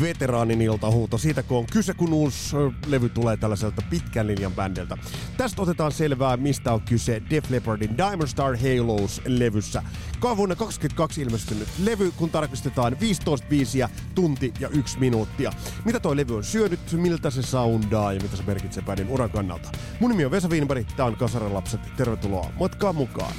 veteraanin iltahuuto siitä, kun on kyse, kun uusi levy tulee tällaiselta pitkän linjan bändiltä. Tästä otetaan selvää, mistä on kyse Def Leppardin Diamond Star Halos-levyssä. Vuonna 22 ilmestynyt levy, kun tarkistetaan 15 biisiä, tunti ja yksi minuuttia. Mitä toi levy on syönyt, miltä se soundaa ja mitä se merkitsee bändin uran kannalta. Mun nimi on Vesa Wienberg, tää on Kasaran lapset. Tervetuloa matkaan mukaan.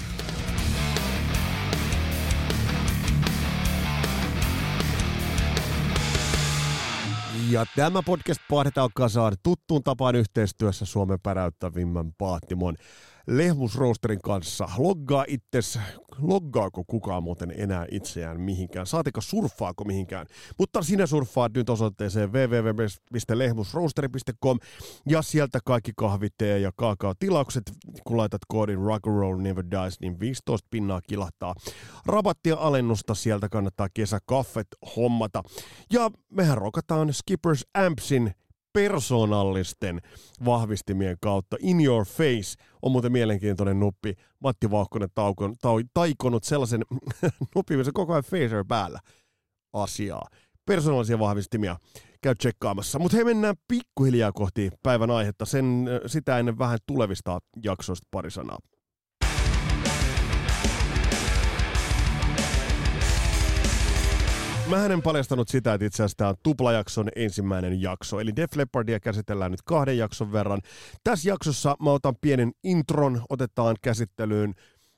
Ja tämä podcast pahdetaan kasaan tuttuun tapaan yhteistyössä Suomen päräyttävimmän paattimon Lehmusroosterin kanssa. Loggaa itses, loggaako kukaan muuten enää itseään mihinkään, saatika surffaako mihinkään. Mutta sinä surffaat nyt osoitteeseen www.lehmusroosteri.com ja sieltä kaikki kahvit, ja kaakao tilaukset, kun laitat koodin Rock'n'Roll Never Dies, niin 15 pinnaa kilahtaa. Rabattia alennusta sieltä kannattaa kesäkaffet hommata. Ja mehän rokataan Skippers Ampsin persoonallisten vahvistimien kautta. In Your Face on muuten mielenkiintoinen nuppi. Matti Vauhkonen taukon, tau, taikonut sellaisen nuppi, missä koko ajan phaser päällä asiaa. Persoonallisia vahvistimia käy tsekkaamassa. Mutta he mennään pikkuhiljaa kohti päivän aihetta. Sen, sitä ennen vähän tulevista jaksoista pari sanaa. Mä en paljastanut sitä, että itse asiassa tämä on tuplajakson ensimmäinen jakso. Eli Def Leppardia käsitellään nyt kahden jakson verran. Tässä jaksossa mä otan pienen intron, otetaan käsittelyyn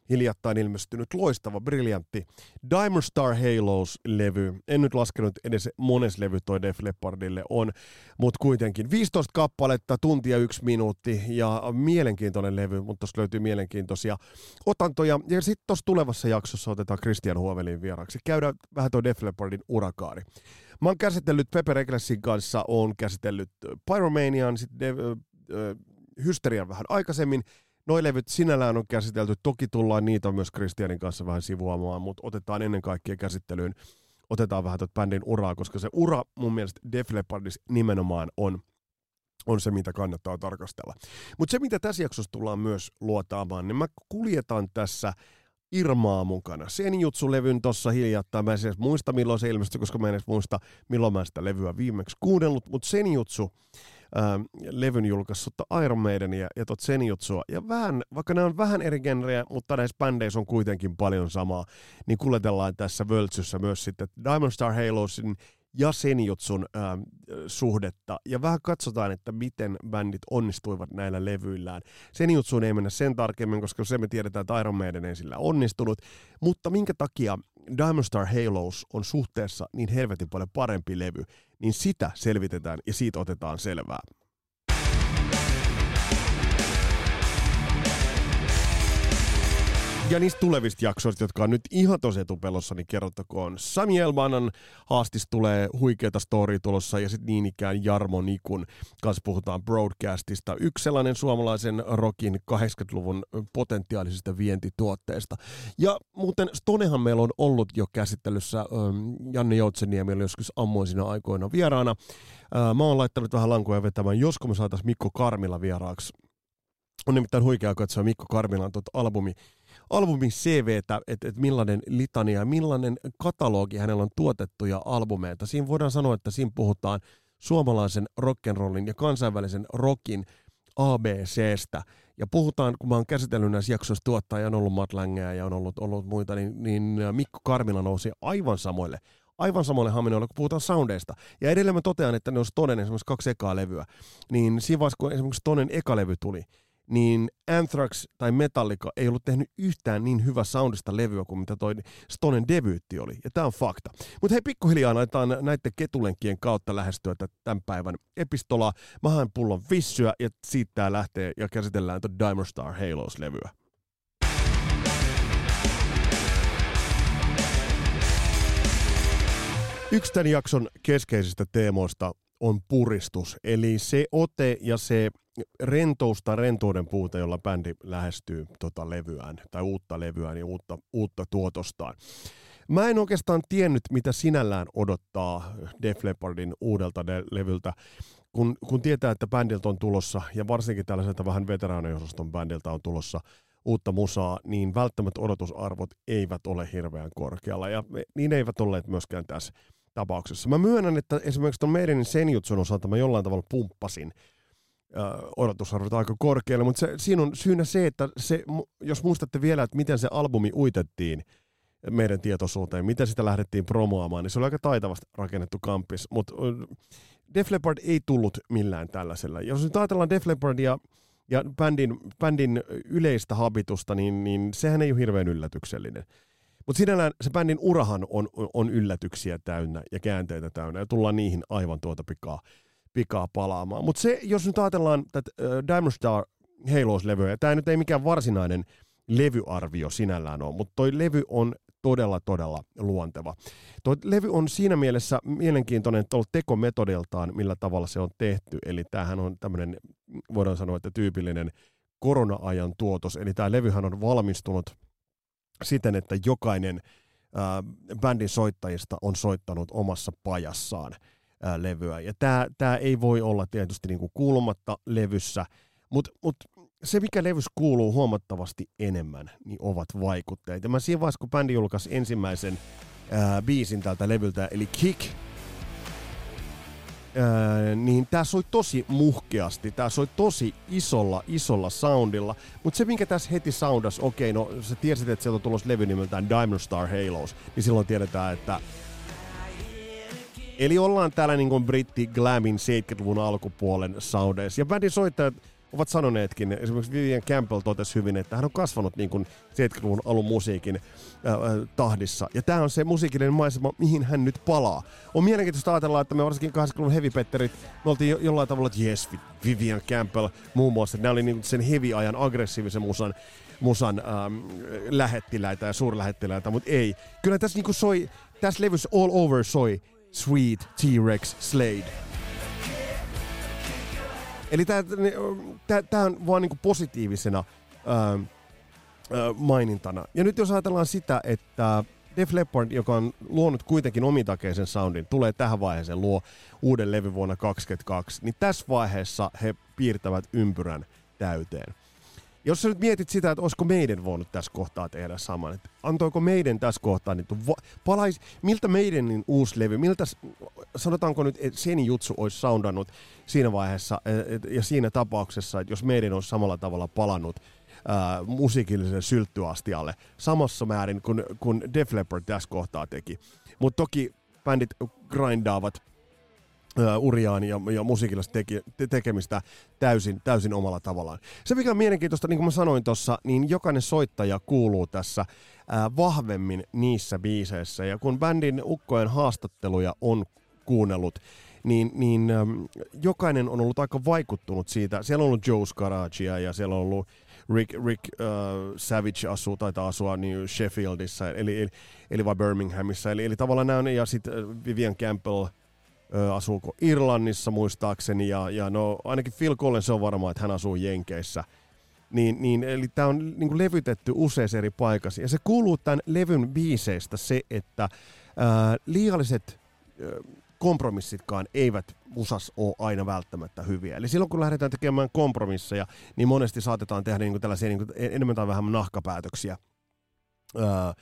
hiljattain ilmestynyt loistava, briljantti Diamond Star Halos-levy. En nyt laskenut edes mones levy toi Def Leppardille on, mutta kuitenkin 15 kappaletta, tuntia yksi minuutti ja mielenkiintoinen levy, mutta tuossa löytyy mielenkiintoisia otantoja. Ja sitten tuossa tulevassa jaksossa otetaan Christian Huovelin vieraksi. Käydään vähän toi Def Leppardin urakaari. Mä oon käsitellyt Pepper Egglesin kanssa, oon käsitellyt Pyromanian, sitten Hysterian vähän aikaisemmin, Noi levyt sinällään on käsitelty, toki tullaan niitä myös Kristianin kanssa vähän sivuamaan, mutta otetaan ennen kaikkea käsittelyyn, otetaan vähän tuota bändin uraa, koska se ura mun mielestä Def Leppardis nimenomaan on, on se, mitä kannattaa tarkastella. Mutta se, mitä tässä jaksossa tullaan myös luotaamaan, niin mä kuljetaan tässä Irmaa mukana. Senjutsu-levyn tuossa hiljattain. Mä en edes muista, milloin se ilmestyi, koska mä en edes muista, milloin mä sitä levyä viimeksi kuunnellut. Mutta Senjutsu äh, levyn julkaissut Iron Maidenia ja tot Senjutsua. Ja vähän, vaikka ne on vähän eri genrejä, mutta näissä bändeissä on kuitenkin paljon samaa, niin kuljetellaan tässä völtsyssä myös sitten Diamond Star Halosin ja Senjutsun äh, suhdetta. Ja vähän katsotaan, että miten bändit onnistuivat näillä levyillään. Senjutsuun ei mennä sen tarkemmin, koska se me tiedetään, että Iron Maiden ei sillä onnistunut. Mutta minkä takia Diamond Star Halos on suhteessa niin helvetin paljon parempi levy, niin sitä selvitetään ja siitä otetaan selvää. Ja niistä tulevista jaksoista, jotka on nyt ihan tosi etupelossa, niin kerrottakoon. Sami Elmanan haastis tulee huikeata story tulossa ja sitten niin ikään Jarmo Nikun kanssa puhutaan broadcastista. Yksi sellainen suomalaisen rockin 80-luvun potentiaalisista vientituotteista. Ja muuten Stonehan meillä on ollut jo käsittelyssä. Janne Joutseniemi oli joskus ammoisina aikoina vieraana. Mä oon laittanut vähän lankoja vetämään, josko me saataisiin Mikko Karmila vieraaksi. On nimittäin huikea katsoa Mikko Karmilan tuota albumi albumin CVtä, että et millainen litania ja millainen katalogi hänellä on tuotettuja albumeita. Siinä voidaan sanoa, että siinä puhutaan suomalaisen rock'n'rollin ja kansainvälisen rockin ABCstä. Ja puhutaan, kun mä oon käsitellyt näissä jaksoissa tuottajia, on ollut Matt Langeä ja on ollut, ollut muita, niin, niin Mikko Karmila nousi aivan samoille aivan samoille haminoille, kun puhutaan soundeista. Ja edelleen mä totean, että ne olisi tonen esimerkiksi kaksi ekaa levyä. Niin siinä vaiheessa, kun esimerkiksi tonen eka levy tuli, niin Anthrax tai Metallica ei ollut tehnyt yhtään niin hyvä soundista levyä kuin mitä toi Stonen debyytti oli. Ja tämä on fakta. Mutta hei, pikkuhiljaa laitetaan näiden ketulenkien kautta lähestyä tämän päivän epistolaa. Mä haen pullon vissyä ja siitä lähtee ja käsitellään tuon Diamond Star Halos-levyä. Yksi tämän jakson keskeisistä teemoista on puristus. Eli se ote ja se rentousta rentouden puute, jolla bändi lähestyy tota levyään tai uutta levyään ja uutta, uutta tuotostaan. Mä en oikeastaan tiennyt, mitä sinällään odottaa Def Leppardin uudelta de- levyltä, kun, kun tietää, että bändiltä on tulossa, ja varsinkin tällaiselta vähän veteraaniosaston bändiltä on tulossa uutta musaa, niin välttämättä odotusarvot eivät ole hirveän korkealla, ja niin eivät olleet myöskään tässä tapauksessa. Mä myönnän, että esimerkiksi tuon meidän Senjutsun osalta mä jollain tavalla pumppasin odotusarvot aika korkealle, mutta se, siinä on syynä se, että se, jos muistatte vielä, että miten se albumi uitettiin meidän tietoisuuteen, miten sitä lähdettiin promoamaan, niin se oli aika taitavasti rakennettu kampis, mutta Def Leppard ei tullut millään tällaisella. Jos nyt ajatellaan Def Leppardia ja bändin, bändin yleistä habitusta, niin, niin sehän ei ole hirveän yllätyksellinen. Mutta sinällään se bändin urahan on, on yllätyksiä täynnä ja käänteitä täynnä, ja tullaan niihin aivan tuota pikaa, pikaa palaamaan. Mutta se, jos nyt ajatellaan tätä uh, Diamond Star Halos-levyä, tämä nyt ei mikään varsinainen levyarvio sinällään ole, mutta toi levy on todella, todella luonteva. Tuo levy on siinä mielessä mielenkiintoinen tuolla tekometodiltaan, millä tavalla se on tehty. Eli tämähän on tämmöinen, voidaan sanoa, että tyypillinen korona-ajan tuotos. Eli tämä levyhän on valmistunut siten, että jokainen äh, bändin soittajista on soittanut omassa pajassaan äh, levyä. Ja tämä, ei voi olla tietysti niin kuin kuulumatta levyssä, mutta mut se, mikä levys kuuluu huomattavasti enemmän, niin ovat vaikutteet. Ja mä siinä vaiheessa, kun bändi julkaisi ensimmäisen ää, biisin tältä levyltä, eli Kick, ää, niin tää soi tosi muhkeasti, tää soi tosi isolla, isolla soundilla, mutta se minkä tässä heti soundas, okei, okay, no sä tiesit, että sieltä on tulossa levy nimeltään Diamond Star Halos, niin silloin tiedetään, että Eli ollaan täällä niin britti glamin 70-luvun alkupuolen soundeissa. Ja bändin soittajat ovat sanoneetkin, esimerkiksi Vivian Campbell totesi hyvin, että hän on kasvanut niin kuin 70-luvun alun musiikin äh, tahdissa. Ja tämä on se musiikillinen maisema, mihin hän nyt palaa. On mielenkiintoista ajatella, että me varsinkin 80-luvun heavy-petterit, me oltiin jo, jollain tavalla, että yes, Vivian Campbell muun muassa. Nämä oli niin sen heavy-ajan aggressiivisen musan musan ähm, lähettiläitä ja suurlähettiläitä, mutta ei. Kyllä tässä niinku soi, tässä levyssä all over soi Sweet T-Rex Slade. Eli tämä on vaan niinku positiivisena ää, ää, mainintana. Ja nyt jos ajatellaan sitä, että Def Leppard, joka on luonut kuitenkin omitakeisen soundin, tulee tähän vaiheeseen, luo uuden levy vuonna 2022, niin tässä vaiheessa he piirtävät ympyrän täyteen. Jos sä nyt mietit sitä, että olisiko meidän voinut tässä kohtaa tehdä saman, että antoiko meidän tässä kohtaa, niin palais, miltä meidän niin uusi levy, miltä, sanotaanko nyt, että sen jutsu olisi soundannut siinä vaiheessa et, ja siinä tapauksessa, että jos meidän olisi samalla tavalla palannut ää, musiikilliselle sylttyastialle samassa määrin kuin, kuin Def Leppard tässä kohtaa teki. Mutta toki bändit grindaavat uriaan ja, ja musiikillista teki, te, tekemistä täysin, täysin omalla tavallaan. Se mikä on mielenkiintoista, niin kuin mä sanoin tuossa, niin jokainen soittaja kuuluu tässä ää, vahvemmin niissä biiseissä. Ja kun bändin ukkojen haastatteluja on kuunnellut, niin, niin äm, jokainen on ollut aika vaikuttunut siitä. Siellä on ollut Joe Scaraggia ja siellä on ollut Rick, Rick uh, Savage asuu, taitaa asua New Sheffieldissa, eli, eli, eli vai Birminghamissa. Eli, eli tavallaan nämä on, ja sitten Vivian Campbell – asuuko Irlannissa muistaakseni, ja, ja no ainakin Phil Collins on varma, että hän asuu Jenkeissä. Niin, niin, eli tämä on niin levytetty useissa eri paikassa. Ja se kuuluu tämän levyn biiseistä se, että ää, liialliset ää, kompromissitkaan eivät musas ole aina välttämättä hyviä. Eli silloin kun lähdetään tekemään kompromisseja, niin monesti saatetaan tehdä niin kuin tällaisia niin kuin enemmän tai vähemmän nahkapäätöksiä. Ää,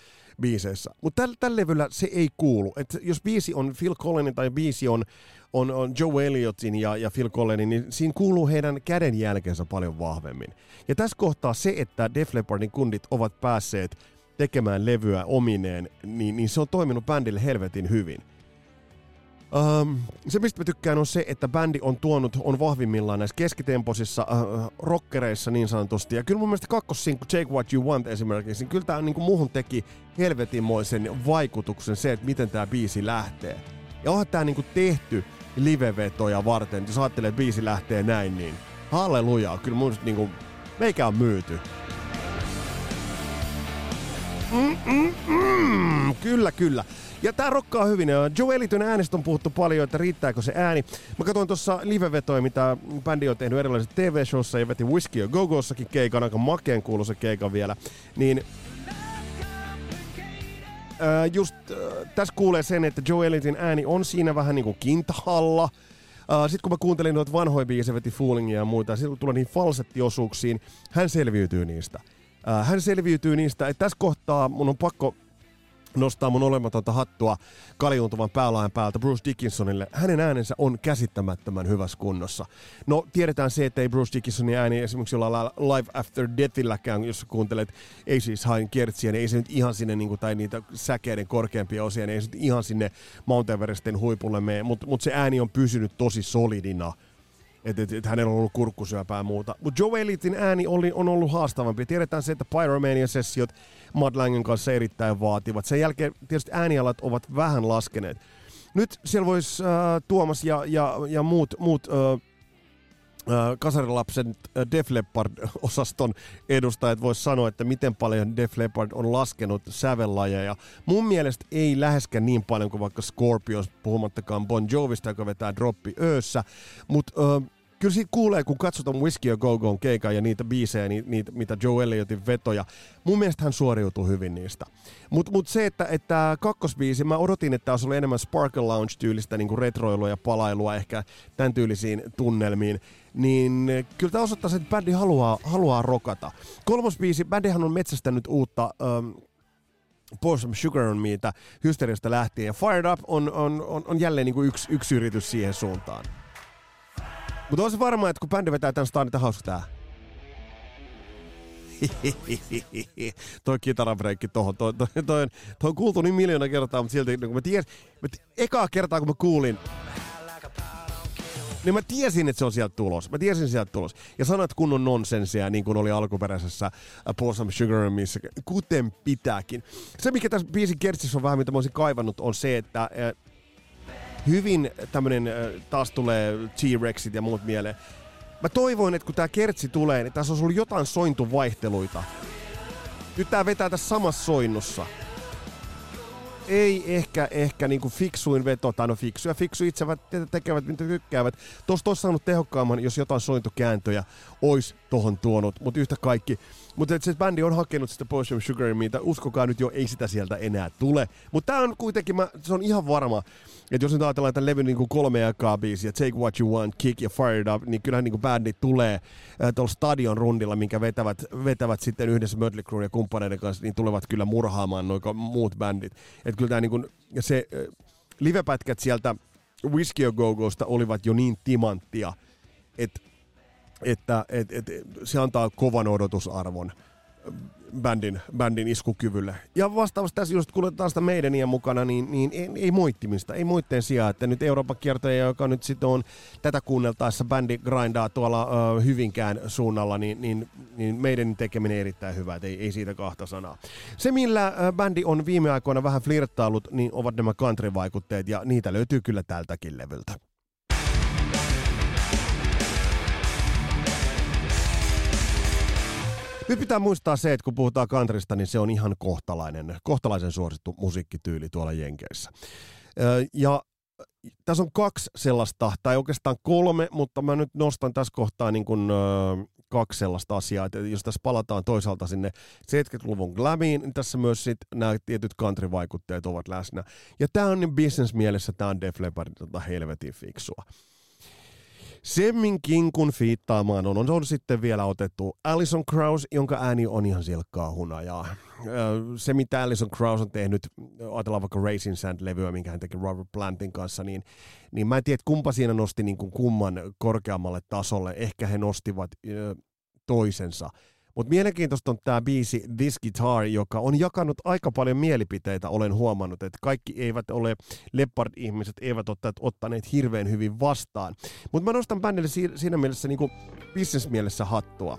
biiseissä. Mutta tällä täl levyllä se ei kuulu. Et jos biisi on Phil Collinin tai biisi on, on, on Joe Elliotin ja, ja Phil Collinin, niin siinä kuuluu heidän kädenjälkensä paljon vahvemmin. Ja tässä kohtaa se, että Def Leppardin kundit ovat päässeet tekemään levyä omineen, niin, niin se on toiminut bändille helvetin hyvin. Um, se, mistä mä tykkään, on se, että bändi on tuonut, on vahvimmillaan näissä keskitemposissa uh, rockereissa niin sanotusti. Ja kyllä mun mielestä kakkossinkku Take What You Want esimerkiksi, niin kyllä tää niin muuhun teki helvetinmoisen vaikutuksen se, että miten tämä biisi lähtee. Ja onhan tää niin tehty livevetoja varten, jos ajattelee, että biisi lähtee näin, niin hallelujaa, kyllä mun niin meikä on myyty. Mm, mm, mm, kyllä, kyllä. Ja tää rokkaa hyvin. Joe Ellington äänestä on puhuttu paljon, että riittääkö se ääni. Mä katsoin tuossa live-vetoja, mitä bändi on tehnyt erilaisissa TV-showssa ja veti Whiskey Go Gossakin keikan, aika makeen kuulu se keikan vielä. Niin äh, just äh, tässä kuulee sen, että Joe Ellington ääni on siinä vähän niinku kintahalla. Uh, Sitten kun mä kuuntelin noita vanhoja biisejä, veti Foolingia ja muita, sitten kun tulee niihin falsettiosuuksiin, hän selviytyy niistä. Uh, hän selviytyy niistä, että tässä kohtaa mun on pakko nostaa mun olematonta hattua kaljuuntuvan päälain päältä Bruce Dickinsonille. Hänen äänensä on käsittämättömän hyvässä kunnossa. No, tiedetään se, että ei Bruce Dickinsonin ääni esimerkiksi jollain Live After Deathilläkään, jos kuuntelet ei siis hain kertsiä, niin ei se nyt ihan sinne, niin kuin, tai niitä säkeiden korkeampia osia, niin ei se nyt ihan sinne Mount Everestin huipulle mene, mutta mut se ääni on pysynyt tosi solidina että et, et hänellä on ollut kurkkusyöpää ja muuta. Mutta Joe Elliotin ääni oli, on ollut haastavampi. Tiedetään se, että Pyromania-sessiot Mad Langen kanssa erittäin vaativat. Sen jälkeen tietysti äänialat ovat vähän laskeneet. Nyt siellä voisi äh, Tuomas ja, ja, ja muut, muut äh, kasarilapsen Def Leppard-osaston edustajat voisi sanoa, että miten paljon Def Leppard on laskenut sävellajeja. Mun mielestä ei läheskään niin paljon kuin vaikka Scorpions, puhumattakaan Bon Jovista, joka vetää droppi öössä, mutta kyllä siitä kuulee, kun katsotaan Whiskey Go Go keikan ja niitä biisejä, niitä, niitä, mitä Joe Elliotin vetoja. Mun mielestä hän suoriutuu hyvin niistä. Mutta mut se, että, että kakkosbiisi, mä odotin, että olisi ollut enemmän Sparkle Lounge-tyylistä niin retroilua ja palailua ehkä tämän tyylisiin tunnelmiin niin kyllä tämä osoittaa, että bändi haluaa, haluaa rokata. Kolmos biisi, bändihän on metsästänyt uutta um, Pour Some Sugar on Meitä hysteriasta lähtien, ja Fired Up on, on, on, on jälleen niin kuin yksi, yksi yritys siihen suuntaan. Mutta on se varma, että kun bändi vetää tämän staan, niin hauska tää. toi kitarabreikki tohon, toi, toi, toi, on, toi on kuultu niin miljoona kertaa, mutta silti niin kun mä ties, mä t- ekaa kertaa kun mä kuulin, niin mä tiesin, että se on sieltä tulos. Mä tiesin sieltä tulos. Ja sanat kunnon nonsensia, niin kuin oli alkuperäisessä Pour Some Sugar missä, kuten pitääkin. Se, mikä tässä biisin kertsissä on vähän, mitä mä olisin kaivannut, on se, että uh, hyvin tämmönen, taas tulee T-Rexit ja muut mieleen. Mä toivoin, että kun tää kertsi tulee, niin tässä olisi ollut jotain sointuvaihteluita. Nyt tää vetää tässä samassa soinnussa. Ei ehkä, ehkä niinku fiksuin veto, tai no fiksuja, fiksu itse tekevät, mitä tykkäävät. Tuosta olisi saanut tehokkaamman, jos jotain sointukääntöjä olisi tohon tuonut, mutta yhtä kaikki mutta se bändi on hakenut sitä Potion Sugar, mitä uskokaa nyt jo, ei sitä sieltä enää tule. Mutta tämä on kuitenkin, mä, se on ihan varma, että jos nyt ajatellaan tämän levyn niin kolme aikaa biisiä, Take What You Want, Kick ja Fired Up, niin kyllähän niin bändi tulee äh, tuolla stadion rundilla, minkä vetävät, vetävät sitten yhdessä Mötley Crue ja kumppaneiden kanssa, niin tulevat kyllä murhaamaan noin muut bändit. Että kyllä tämä niin kuin, se äh, livepätkät sieltä Whiskey Go Gosta olivat jo niin timanttia, että että et, et, se antaa kovan odotusarvon bändin, bändin iskukyvylle. Ja vastaavasti tässä just kuljetaan sitä meidäniä mukana, niin, niin ei, ei moittimista, ei moitteen sijaan, että nyt Euroopan kiertäjä, joka nyt sitten on tätä kuunneltaessa bändi grindaa tuolla uh, Hyvinkään suunnalla, niin, niin, niin meidän tekeminen erittäin hyvä, että ei, ei siitä kahta sanaa. Se, millä uh, bändi on viime aikoina vähän flirttailut, niin ovat nämä country-vaikutteet, ja niitä löytyy kyllä tältäkin levyltä. Nyt pitää muistaa se, että kun puhutaan kantrista, niin se on ihan kohtalainen, kohtalaisen suosittu musiikkityyli tuolla Jenkeissä. Ja tässä on kaksi sellaista, tai oikeastaan kolme, mutta mä nyt nostan tässä kohtaa niin kuin, kaksi sellaista asiaa, että jos tässä palataan toisaalta sinne 70-luvun glamiin, niin tässä myös sit nämä tietyt country-vaikutteet ovat läsnä. Ja tämä on niin business mielessä, tämä on Def Leppardin tota helvetin fiksua. Semminkin kun fiittaamaan on, on, on sitten vielä otettu Alison Krauss, jonka ääni on ihan silkkaa hunajaa. Se, mitä Alison Krauss on tehnyt, ajatellaan vaikka Racing Sand-levyä, minkä hän teki Robert Plantin kanssa, niin, niin mä en tiedä, kumpa siinä nosti niin kuin kumman korkeammalle tasolle. Ehkä he nostivat toisensa. Mutta mielenkiintoista on tämä biisi This Guitar, joka on jakanut aika paljon mielipiteitä, olen huomannut, että kaikki eivät ole, Leopard-ihmiset eivät ole ottaneet hirveän hyvin vastaan. Mutta mä nostan bändille siinä mielessä niinku business-mielessä hattua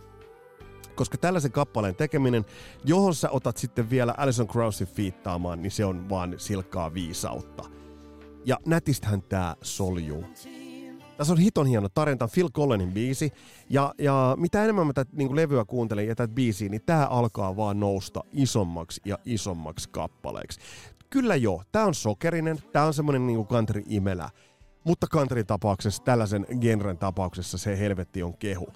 koska tällaisen kappaleen tekeminen, johon sä otat sitten vielä Alison Krausin fiittaamaan, niin se on vaan silkkaa viisautta. Ja nätistähän tää soljuu. Tässä on hiton hieno tarjonta, Phil Collenin biisi. Ja, ja mitä enemmän mä tätä niin levyä kuuntelen ja tätä biisiä, niin tää alkaa vaan nousta isommaksi ja isommaksi kappaleeksi. Kyllä joo, tää on sokerinen, tää on semmonen niin country-imelä. Mutta country tapauksessa, tällaisen genren tapauksessa se helvetti on kehu.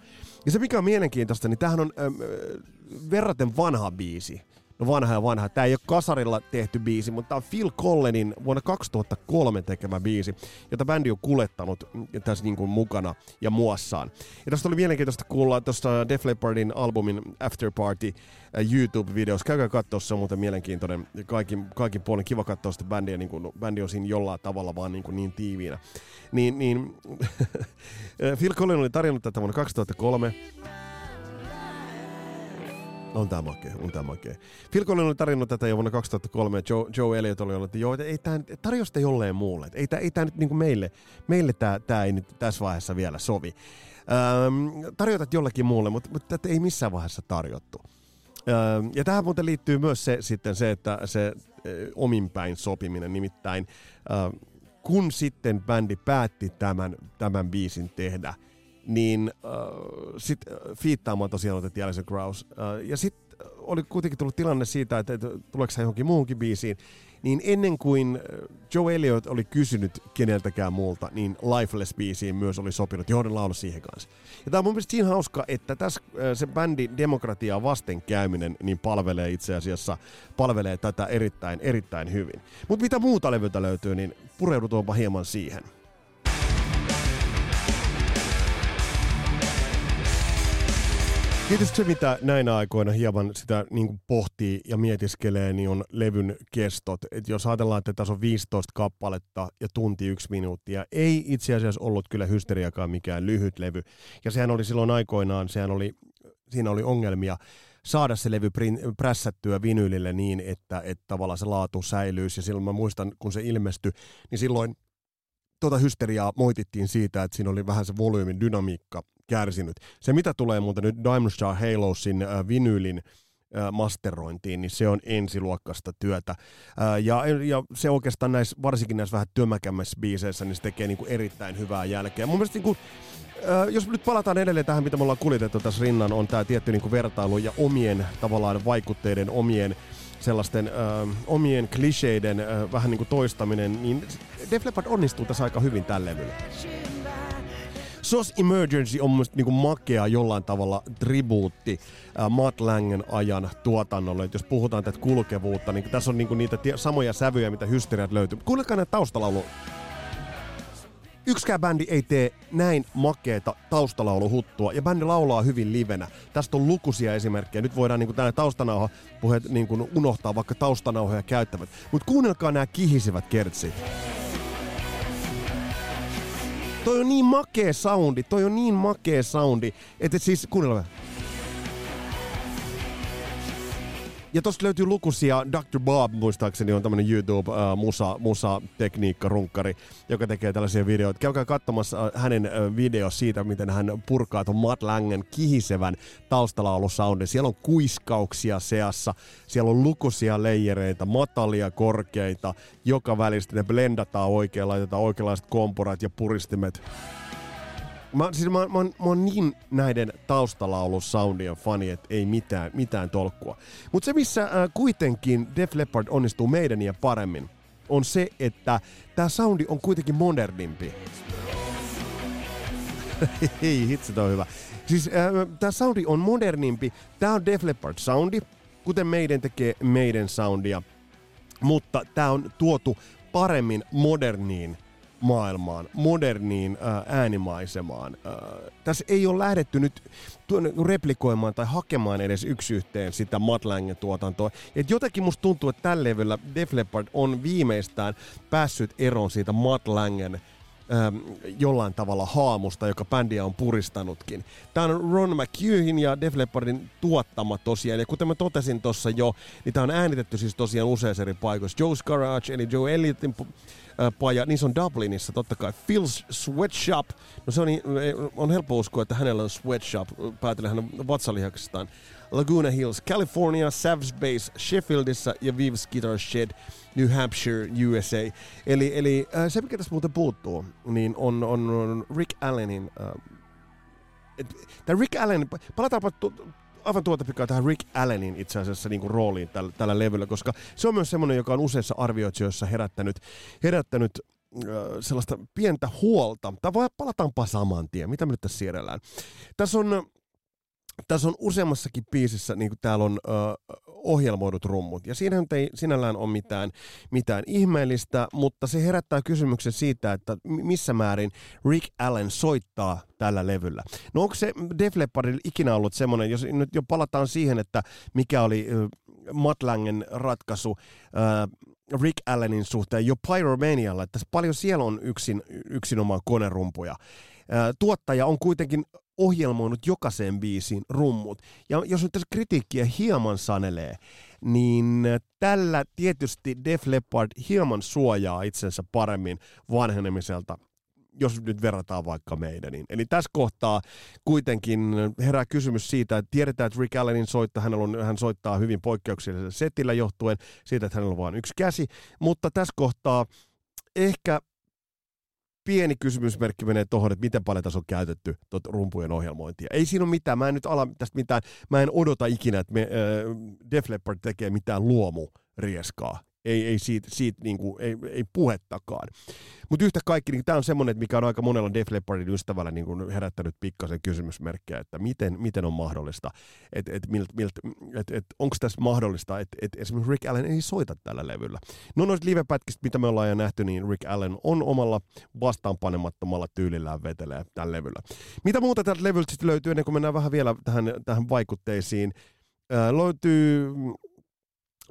Ja se mikä on mielenkiintoista, niin tämähän on ähm, verraten vanha biisi. No vanha ja vanha. Tämä ei ole kasarilla tehty biisi, mutta tämä on Phil Collenin vuonna 2003 tekemä biisi, jota bändi on kulettanut tässä niin kuin mukana ja muassaan. Ja tästä oli mielenkiintoista kuulla tuosta Def Leppardin albumin After Party äh, YouTube-videossa. Käykää katsoa, se on muuten mielenkiintoinen. Kaikin, kaikin puolin kiva katsoa sitä bändiä, niin kuin, bändi on siinä jollain tavalla vaan niin, kuin niin tiiviinä. Niin, niin Phil Collins oli tarjonnut tätä vuonna 2003 on tää makea, on tää makea. Phil Collins oli tarjonnut tätä jo vuonna 2003 ja Joe, Joe Elliot oli ollut, että joo, ei tää, tarjosta jolleen muulle. Ei tää, ei tää nyt niinku meille, meille tää, tää ei nyt tässä vaiheessa vielä sovi. Öm, tarjotat jollekin muulle, mutta, mutta tätä ei missään vaiheessa tarjottu. Öm, ja tähän muuten liittyy myös se, sitten se, että se ominpäin sopiminen, nimittäin kun sitten bändi päätti tämän, tämän biisin tehdä – niin äh, sitten äh, fiittaamaan tosiaan otettiin Alison Krauss. Äh, ja sitten oli kuitenkin tullut tilanne siitä, että, että tuleeko hän johonkin muuhunkin biisiin, niin ennen kuin äh, Joe Elliot oli kysynyt keneltäkään muulta, niin Lifeless-biisiin myös oli sopinut, johon laulu siihen kanssa. Ja tämä on mun mielestä siinä hauska, että tässä äh, se bändi demokratiaa vasten käyminen niin palvelee itse asiassa, palvelee tätä erittäin, erittäin hyvin. Mutta mitä muuta levyltä löytyy, niin pureudutaanpa hieman siihen. Tietysti se, mitä näinä aikoina hieman sitä niin kuin pohtii ja mietiskelee, niin on levyn kestot. Et jos ajatellaan, että tässä on 15 kappaletta ja tunti yksi minuuttia, ei itse asiassa ollut kyllä hysteriakaan mikään lyhyt levy. Ja sehän oli silloin aikoinaan, sehän oli, siinä oli ongelmia saada se levy prässättyä vinylille niin, että, että tavallaan se laatu säilyisi. Ja silloin mä muistan, kun se ilmestyi, niin silloin tuota hysteriaa moitittiin siitä, että siinä oli vähän se volyymin dynamiikka kärsinyt. Se mitä tulee muuten nyt Diamond Star Halosin äh, vinylin äh, masterointiin, niin se on ensiluokkasta työtä. Äh, ja, ja se oikeastaan näissä, varsinkin näissä vähän työmäkämmässä biiseissä, niin se tekee niin kuin erittäin hyvää jälkeä. Mun mielestä niin kuin, äh, jos nyt palataan edelleen tähän, mitä me ollaan kuljetettu tässä rinnan, on tämä tietty niin kuin vertailu ja omien tavallaan vaikutteiden, omien sellaisten äh, omien kliseiden äh, vähän niin kuin toistaminen, niin Def Leppard onnistuu tässä aika hyvin tällä levyllä. SOS Emergency on mun niinku makea jollain tavalla tribuutti äh, Matt Langen ajan tuotannolle. Et jos puhutaan tätä kulkevuutta, niin tässä on niinku niitä tie- samoja sävyjä, mitä hysteriat löytyy. Kuulekaa näitä taustalaulu Yksikään bändi ei tee näin makeeta taustalauluhuttua, ja bändi laulaa hyvin livenä. Tästä on lukuisia esimerkkejä. Nyt voidaan niin tänä taustanauha puheet niin unohtaa, vaikka taustanauhoja käyttävät. Mutta kuunnelkaa nämä kihisivät kertsit. Toi on niin makee soundi, toi on niin makee soundi, että siis kuunnella Ja tosta löytyy lukuisia, Dr. Bob muistaakseni on tämmönen YouTube uh, musa, musa tekniikka runkkari, joka tekee tällaisia videoita. Käykää katsomassa uh, hänen uh, video siitä, miten hän purkaa ton Matt Langen kihisevän taustalaulusoundi. Siellä on kuiskauksia seassa, siellä on lukuisia leijereitä, matalia, korkeita, joka välistä ne blendataan oikein, laitetaan oikeanlaiset komporat ja puristimet Mä, siis mä, mä, mä, oon niin näiden taustalaulusoundien fani, että ei mitään, mitään tolkkua. Mutta se, missä äh, kuitenkin Def Leppard onnistuu meidän ja paremmin, on se, että tämä soundi on kuitenkin modernimpi. Ei, hitsi, on hyvä. Siis äh, tämä soundi on modernimpi. Tämä on Def Leppard soundi, kuten meidän tekee meidän soundia. Mutta tämä on tuotu paremmin moderniin maailmaan, moderniin ää, äänimaisemaan. Ää, tässä ei ole lähdetty nyt tuonne replikoimaan tai hakemaan edes yksi yhteen sitä Matt tuotantoa. Et jotenkin musta tuntuu, että tällä levyllä Def Leppard on viimeistään päässyt eroon siitä Matt Langen ähm, jollain tavalla haamusta, joka bändiä on puristanutkin. Tämä on Ron McHughin ja Def Leppardin tuottama tosiaan, ja kuten mä totesin tuossa jo, niin tämä on äänitetty siis tosiaan useissa eri paikoissa. Joe's Garage, eli Joe Elliotin paja, niin se on Dublinissa totta kai. Phil's Sweatshop, no se on, on helppo uskoa, että hänellä on sweatshop, päätellen hänen vatsalihaksestaan. Laguna Hills, California, Savage Base, Sheffieldissa ja Vives Guitar Shed, New Hampshire, USA. Eli, eli äh, se, mikä tässä muuten puuttuu, niin on, on, on Rick Allenin... Äh, Tämä Rick Allen, palataanpa tu, aivan tuota pikaa tähän Rick Allenin itse asiassa niin kuin rooliin tällä, tällä levyllä, koska se on myös semmoinen, joka on useissa arvioitsijoissa herättänyt, herättänyt sellaista pientä huolta. Tai voi palataanpa saman tien. Mitä me nyt tässä siirrellään? Tässä on, tässä on useammassakin biisissä, niin kuin täällä on ö, ohjelmoidut rummut. Ja siinä ei sinällään ole mitään, mitään ihmeellistä, mutta se herättää kysymyksen siitä, että missä määrin Rick Allen soittaa tällä levyllä. No onko se Def Leppardilla ikinä ollut semmoinen, jos nyt jo palataan siihen, että mikä oli Matt Langen ratkaisu äh, Rick Allenin suhteen jo Pyromanialla, että paljon siellä on yksin, yksinomaan konerumpuja. Tuottaja on kuitenkin ohjelmoinut jokaiseen biisiin rummut. Ja jos nyt tässä kritiikkiä hieman sanelee, niin tällä tietysti Def Leppard hieman suojaa itsensä paremmin vanhenemiselta jos nyt verrataan vaikka meidänin. Eli tässä kohtaa kuitenkin herää kysymys siitä, että tiedetään, että Rick Allenin soittaa, hän, on, hän soittaa hyvin poikkeuksellisella setillä johtuen siitä, että hänellä on vain yksi käsi, mutta tässä kohtaa ehkä pieni kysymysmerkki menee tuohon, että miten paljon tässä on käytetty tuota rumpujen ohjelmointia. Ei siinä ole mitään, mä en nyt ala tästä mitään, mä en odota ikinä, että me, äh, Def Leppard tekee mitään luomurieskaa ei, ei siitä, siitä niin kuin, ei, ei puhettakaan. Mutta yhtä kaikki, niin tämä on semmoinen, mikä on aika monella Def Leppardin ystävällä niin kuin herättänyt pikkasen kysymysmerkkejä, että miten, miten on mahdollista, että et, et, et, onko tässä mahdollista, että et esimerkiksi Rick Allen ei soita tällä levyllä. No noista live-pätkistä, mitä me ollaan jo nähty, niin Rick Allen on omalla vastaanpanemattomalla tyylillään vetelee tällä levyllä. Mitä muuta tältä levyltä sitten löytyy, ennen kuin mennään vähän vielä tähän, tähän vaikutteisiin, Ää, löytyy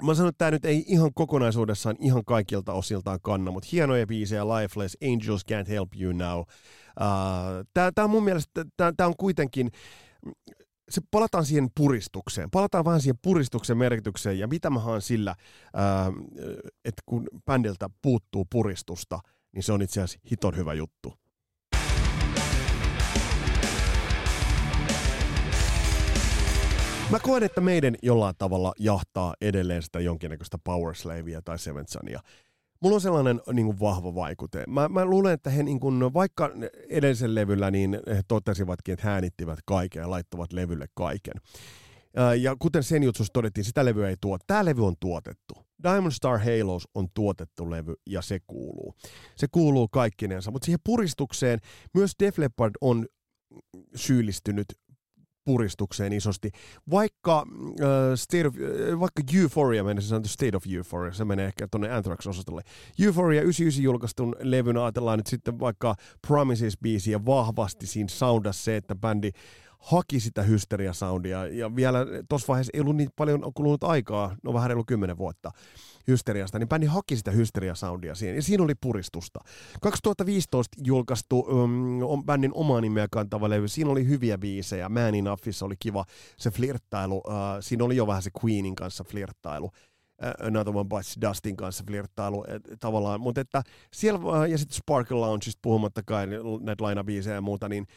Mä sanon, että tämä nyt ei ihan kokonaisuudessaan ihan kaikilta osiltaan kanna, mutta hienoja biisejä, Lifeless, Angels Can't Help You Now. Uh, tämä, on mun mielestä, tämä on kuitenkin, se palataan siihen puristukseen. Palataan vähän siihen puristuksen merkitykseen ja mitä mä haan sillä, uh, että kun bändiltä puuttuu puristusta, niin se on itse asiassa hiton hyvä juttu. Mä koen, että meidän jollain tavalla jahtaa edelleen sitä jonkinnäköistä Power Slavea tai Seven Sunia. Mulla on sellainen niin kuin, vahva vaikute. Mä, mä luulen, että he, niin kuin, vaikka edellisen levyllä, niin he totesivatkin, että äänittivät kaiken ja laittovat levylle kaiken. Ja kuten sen jutsussa todettiin, sitä levyä ei tuo. Tämä levy on tuotettu. Diamond Star Halos on tuotettu levy ja se kuuluu. Se kuuluu kaikkinensa, mutta siihen puristukseen myös Def Leppard on syyllistynyt puristukseen isosti. Vaikka, äh, state of, äh, vaikka Euphoria menee, se sanotaan State of Euphoria, se menee ehkä tuonne Anthrax-osastolle. Euphoria 99 julkaistun levyn ajatellaan nyt sitten vaikka Promises-biisiä vahvasti siinä soundassa se, että bändi haki sitä hysteria-soundia, ja vielä tuossa vaiheessa ei ollut niin paljon kulunut aikaa, no vähän reilu kymmenen vuotta hysteriasta, niin bändi haki sitä hysteria-soundia siihen, ja siinä oli puristusta. 2015 julkaistu um, bändin omaa nimeä kantava levy, siinä oli hyviä biisejä, Man Enoughissa oli kiva se flirttailu, uh, siinä oli jo vähän se Queenin kanssa flirttailu, uh, Another One Bites Dustin kanssa flirttailu tavallaan, mutta että siellä, uh, ja sitten Sparkle Loungeista puhumattakaan näitä lainabiisejä ja muuta, niin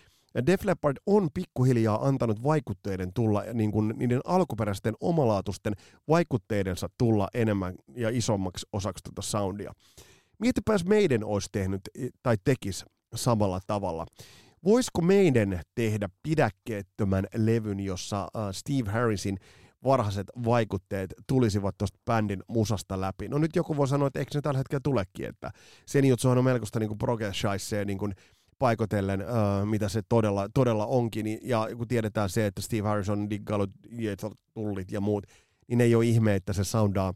Def Leppard on pikkuhiljaa antanut vaikutteiden tulla, niin kuin niiden alkuperäisten omalaatusten vaikutteidensa tulla enemmän ja isommaksi osaksi tuota soundia. Mietipä, meidän olisi tehnyt tai tekisi samalla tavalla. Voisiko meidän tehdä pidäkkeettömän levyn, jossa Steve Harrisin varhaiset vaikutteet tulisivat tuosta bändin musasta läpi. No nyt joku voi sanoa, että eikö se tällä hetkellä tulekin, että sen jutsuhan on melkoista niin kuin niin kuin paikotellen, uh, mitä se todella, todella onkin. Ja kun tiedetään se, että Steve Harrison, diggailut, tullit ja muut, niin ei ole ihme, että se soundaa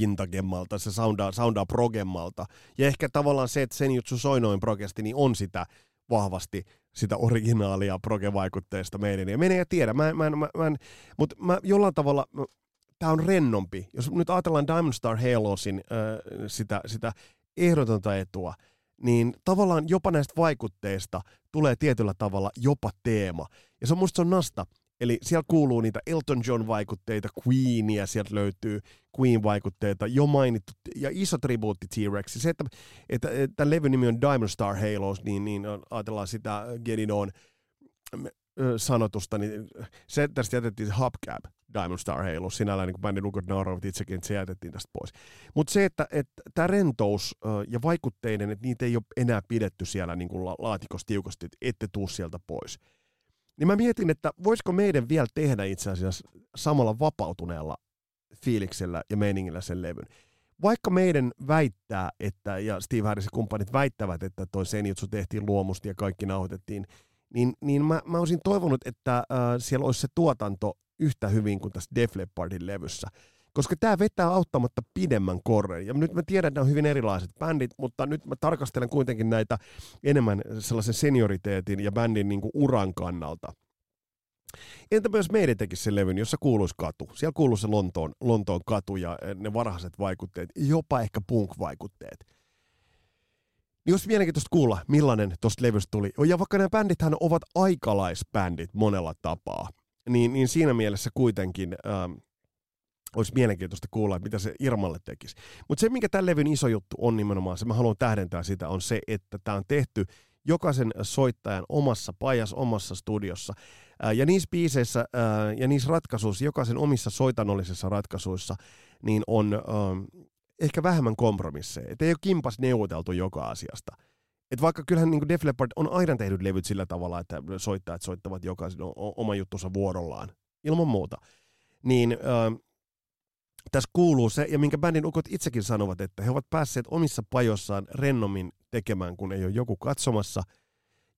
vintagemmalta, se soundaa, soundaa progemmalta. Ja ehkä tavallaan se, että sen jutsu soi noin progesti, niin on sitä vahvasti sitä originaalia proge-vaikutteista meidän. Ja menee ja tiedä, mä, mä, mä, mä, mutta mä jollain tavalla, tämä on rennompi. Jos nyt ajatellaan Diamond Star Halosin äh, sitä, sitä ehdotonta etua, niin tavallaan jopa näistä vaikutteista tulee tietyllä tavalla jopa teema. Ja se on musta se on nasta. Eli siellä kuuluu niitä Elton John-vaikutteita, Queenia, sieltä löytyy Queen-vaikutteita, jo mainittu, ja iso tribuutti T-Rex. Se, että, että, että tämän levyn nimi on Diamond Star Halos, niin, niin ajatellaan sitä Get It On. Sanotusta, niin se tästä jätettiin Hubcap Diamond Star Halo, sinällään niin bändin ukot nauravat itsekin, että se jätettiin tästä pois. Mutta se, että tämä rentous ja vaikutteinen, että niitä ei ole enää pidetty siellä niin kuin la- laatikossa tiukasti, että ette tuu sieltä pois. Niin mä mietin, että voisiko meidän vielä tehdä itse asiassa samalla vapautuneella fiiliksellä ja meiningillä sen levyn. Vaikka meidän väittää, että, ja Steve Harris ja kumppanit väittävät, että toi Senjutsu tehtiin luomusti ja kaikki nauhoitettiin, niin, niin mä, mä olisin toivonut, että äh, siellä olisi se tuotanto yhtä hyvin kuin tässä Def Leppardin levyssä. Koska tämä vetää auttamatta pidemmän korren. Ja nyt mä tiedän, että nämä on hyvin erilaiset bändit, mutta nyt mä tarkastelen kuitenkin näitä enemmän sellaisen senioriteetin ja bändin niin kuin uran kannalta. Entä myös meidän tekisi sen levyn, jossa kuuluisi katu. Siellä kuuluisi se Lontoon, Lontoon katu ja ne varhaiset vaikutteet, jopa ehkä punk-vaikutteet. Niin olisi mielenkiintoista kuulla, millainen tuosta levystä tuli. Ja vaikka nämä bändithän ovat aikalaisbändit monella tapaa, niin, niin siinä mielessä kuitenkin ähm, olisi mielenkiintoista kuulla, mitä se Irmalle tekisi. Mutta se, mikä tämän levyn iso juttu on nimenomaan, se mä haluan tähdentää sitä, on se, että tämä on tehty jokaisen soittajan omassa pajas, omassa studiossa. Ja niissä biiseissä ja niissä ratkaisuissa, jokaisen omissa soitanollisissa ratkaisuissa, niin on ehkä vähemmän kompromisseja. Että ei ole kimpas neuvoteltu joka asiasta. Et vaikka kyllähän niin Def Leppard on aina tehnyt levyt sillä tavalla, että soittajat soittavat jokaisen oma juttunsa vuorollaan, ilman muuta. Niin äh, tässä kuuluu se, ja minkä bändin ukot itsekin sanovat, että he ovat päässeet omissa pajossaan rennommin tekemään, kun ei ole joku katsomassa.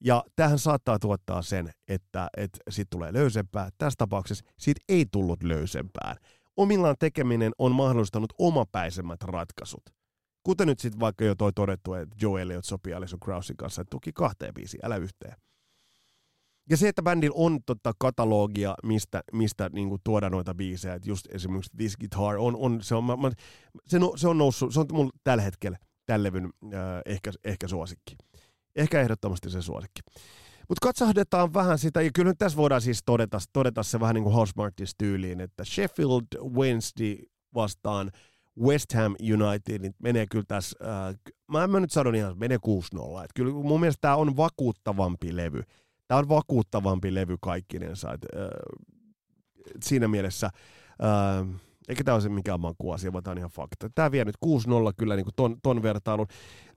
Ja tähän saattaa tuottaa sen, että, että siitä tulee löysempää. Tässä tapauksessa siitä ei tullut löysempään. Omillaan tekeminen on mahdollistanut omapäisemmät ratkaisut. Kuten nyt sitten vaikka jo toi todettu, että Joe Elliot sopii Alison Krausin kanssa, että tuki kahteen biisiin, älä yhteen. Ja se, että bändillä on tota katalogia, mistä, mistä niin kuin tuoda noita biisejä, että just esimerkiksi This Guitar on, on, se, on, mä, mä, se, no, se on noussut, se on mulla tällä hetkellä tämän levyn äh, ehkä, ehkä suosikki. Ehkä ehdottomasti se suosikki. Mutta katsahdetaan vähän sitä, ja kyllä nyt tässä voidaan siis todeta, todeta se vähän niin kuin tyyliin, että Sheffield Wednesday vastaan West Ham United, niin menee kyllä tässä, äh, mä en nyt sano ihan, menee 6-0. Et kyllä mun mielestä tämä on vakuuttavampi levy. Tämä on vakuuttavampi levy kaikkinensa. Et, äh, siinä mielessä, äh, eikä tämä ole se mikään makuasia, vaan tämä on ihan fakta. Tämä vie nyt 6-0 kyllä niin kuin ton, ton vertailun.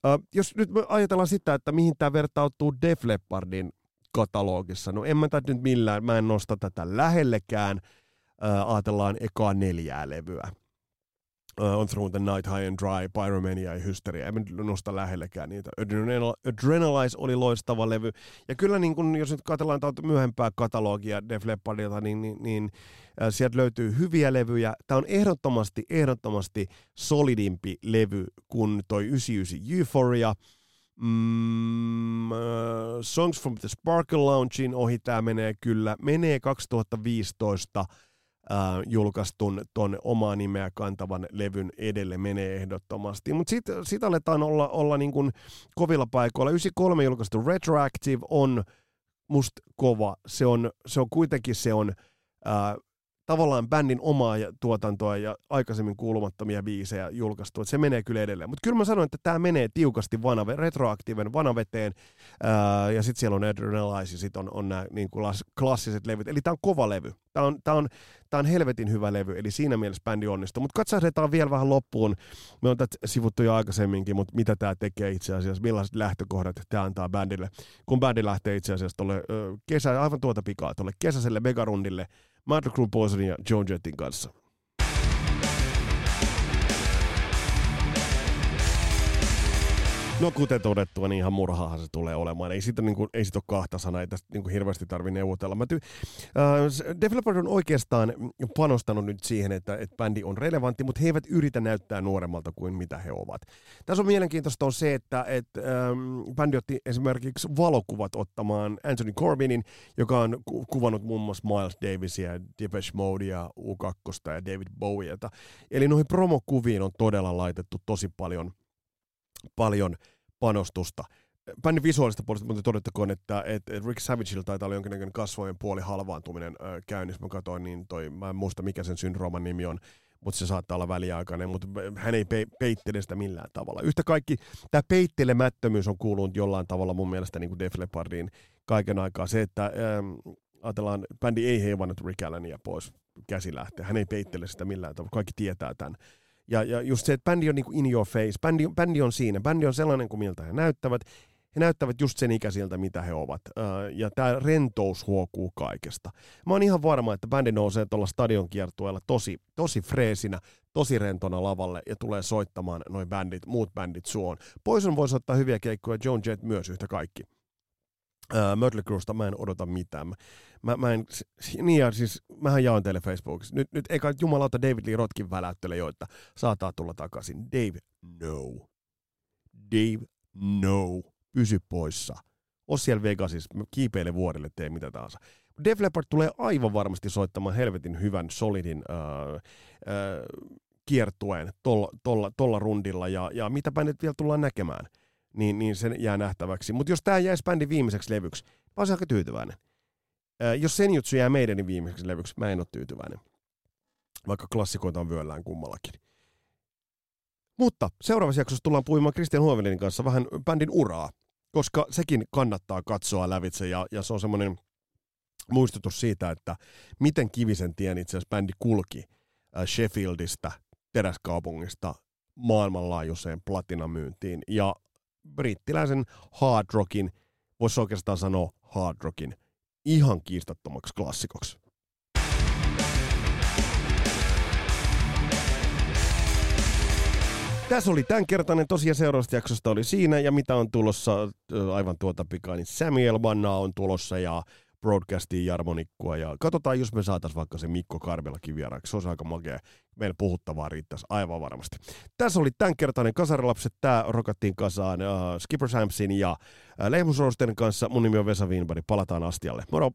Äh, jos nyt ajatellaan sitä, että mihin tämä vertautuu Def Leppardin katalogissa, no en mä tätä nyt millään, mä en nosta tätä lähellekään. Äh, ajatellaan ekaa neljää levyä uh, On Through the Night High and Dry, Pyromania ja Hysteria. En nosta lähellekään niitä. Adrenalize oli loistava levy. Ja kyllä niin kun, jos nyt katsellaan tuota myöhempää katalogia Def Leppardilta, niin, niin, niin äh, sieltä löytyy hyviä levyjä. Tämä on ehdottomasti, ehdottomasti solidimpi levy kuin toi 99 Euphoria. Mm, uh, Songs from the Sparkle Loungein ohi tämä menee kyllä. Menee 2015 äh, julkaistun ton omaa nimeä kantavan levyn edelle menee ehdottomasti. Mutta sitten sit aletaan olla, olla niin kuin kovilla paikoilla. 93 julkaistu Retroactive on musta kova. Se on, se on kuitenkin se on äh, tavallaan bändin omaa tuotantoa ja aikaisemmin kuulumattomia biisejä julkaistu. Että se menee kyllä edelleen. Mutta kyllä mä sanoin, että tämä menee tiukasti vanave, retroaktiiven vanaveteen. Ää, ja sitten siellä on Adrenalize ja sitten on, on nämä niin kuin klassiset levyt. Eli tämä on kova levy. Tämä on, tää on, tää on helvetin hyvä levy, eli siinä mielessä bändi onnistuu. Mutta katsahdetaan vielä vähän loppuun. Me on tätä sivuttu jo aikaisemminkin, mutta mitä tämä tekee itse asiassa, millaiset lähtökohdat tämä antaa bändille. Kun bändi lähtee itse asiassa tuolle kesä, aivan tuota pikaa, tuolle kesäiselle megarundille – Motley Crue Poisonin ja Joan Jettin kanssa. No kuten todettua, niin ihan murhaahan se tulee olemaan. Ei siitä, niin kuin, ei siitä ole kahta sanaa, ei tästä niin kuin hirveästi tarvitse neuvotella. Mä ty- äh, on oikeastaan panostanut nyt siihen, että, että bändi on relevantti, mutta he eivät yritä näyttää nuoremmalta kuin mitä he ovat. Tässä on mielenkiintoista on se, että, että ähm, bändi otti esimerkiksi valokuvat ottamaan Anthony Corbinin, joka on ku- kuvannut muun muassa Miles Davisia, Depeche Modea, U2 ja David Bowieta. Eli noihin promokuviin on todella laitettu tosi paljon – paljon panostusta. Bändin visuaalista puolesta mutta todettakoon, että, että Rick Savageilla taitaa olla jonkinnäköinen kasvojen puoli halvaantuminen äh, käynnissä. Mä katsoin, niin toi, mä en muista mikä sen syndrooman nimi on, mutta se saattaa olla väliaikainen, mutta hän ei pe- peittele sitä millään tavalla. Yhtä kaikki, tämä peittelemättömyys on kuulunut jollain tavalla mun mielestä niin kuin Def Leppardiin kaiken aikaa. Se, että ähm, ajatellaan, bändi ei heivannut Rick Allania pois käsi lähtee. Hän ei peittele sitä millään tavalla. Kaikki tietää tämän. Ja, ja just se, että bändi on niin kuin in your face. Bändi, bändi on siinä. Bändi on sellainen kuin miltä he näyttävät. He näyttävät just sen ikäisiltä, mitä he ovat. Ja tämä rentous huokuu kaikesta. Mä oon ihan varma, että bändi nousee tuolla stadion kiertueella tosi, tosi freesinä, tosi rentona lavalle ja tulee soittamaan noin bändit, muut bändit suon. Poison voisi ottaa hyviä keikkoja, Joan Jett myös yhtä kaikki. Mötley Cruesta mä en odota mitään. Mä, mä, en, niin ja siis, mähän jaoin teille Facebookissa. Nyt, nyt eikä jumalauta David Lee Rotkin väläyttele jo, että saattaa tulla takaisin. Dave, no. Dave, no. Pysy poissa. O siellä Vegasissa, kiipeile vuodelle, tee mitä tahansa. Def Leppard tulee aivan varmasti soittamaan helvetin hyvän, solidin uh, uh, kiertueen tolla, tolla, tolla rundilla, ja, ja mitä nyt vielä tullaan näkemään – niin, niin sen jää nähtäväksi. Mutta jos tämä jäisi bändin viimeiseksi levyksi, mä olisin aika tyytyväinen. Ää, jos sen jutsu jää meidän viimeiseksi levyksi, mä en ole tyytyväinen. Vaikka klassikoita on vyöllään kummallakin. Mutta seuraavassa jaksossa tullaan puhumaan Christian Huovelinin kanssa vähän bändin uraa, koska sekin kannattaa katsoa lävitse ja, ja se on semmoinen muistutus siitä, että miten kivisen tien itse asiassa bändi kulki Sheffieldistä, teräskaupungista maailmanlaajuiseen platinamyyntiin ja brittiläisen hard rockin, voisi oikeastaan sanoa hard rockin, ihan kiistattomaksi klassikoksi. Tässä oli tämänkertainen tosiaan seuraavasta jaksosta oli siinä, ja mitä on tulossa aivan tuota pikaa, niin Samuel Banna on tulossa, ja broadcastiin Jarmo Nikkua ja katsotaan, jos me saataisiin vaikka se Mikko Karvelakin vieraaksi. Se olisi aika makea. Meillä puhuttavaa riittäisi aivan varmasti. Tässä oli tämänkertainen Kasarilapset. Tämä rokattiin kasaan uh, Skipper Samsin ja uh, Lehmusroosterin kanssa. Mun nimi on Vesa Wienberg. Palataan astialle. Moro!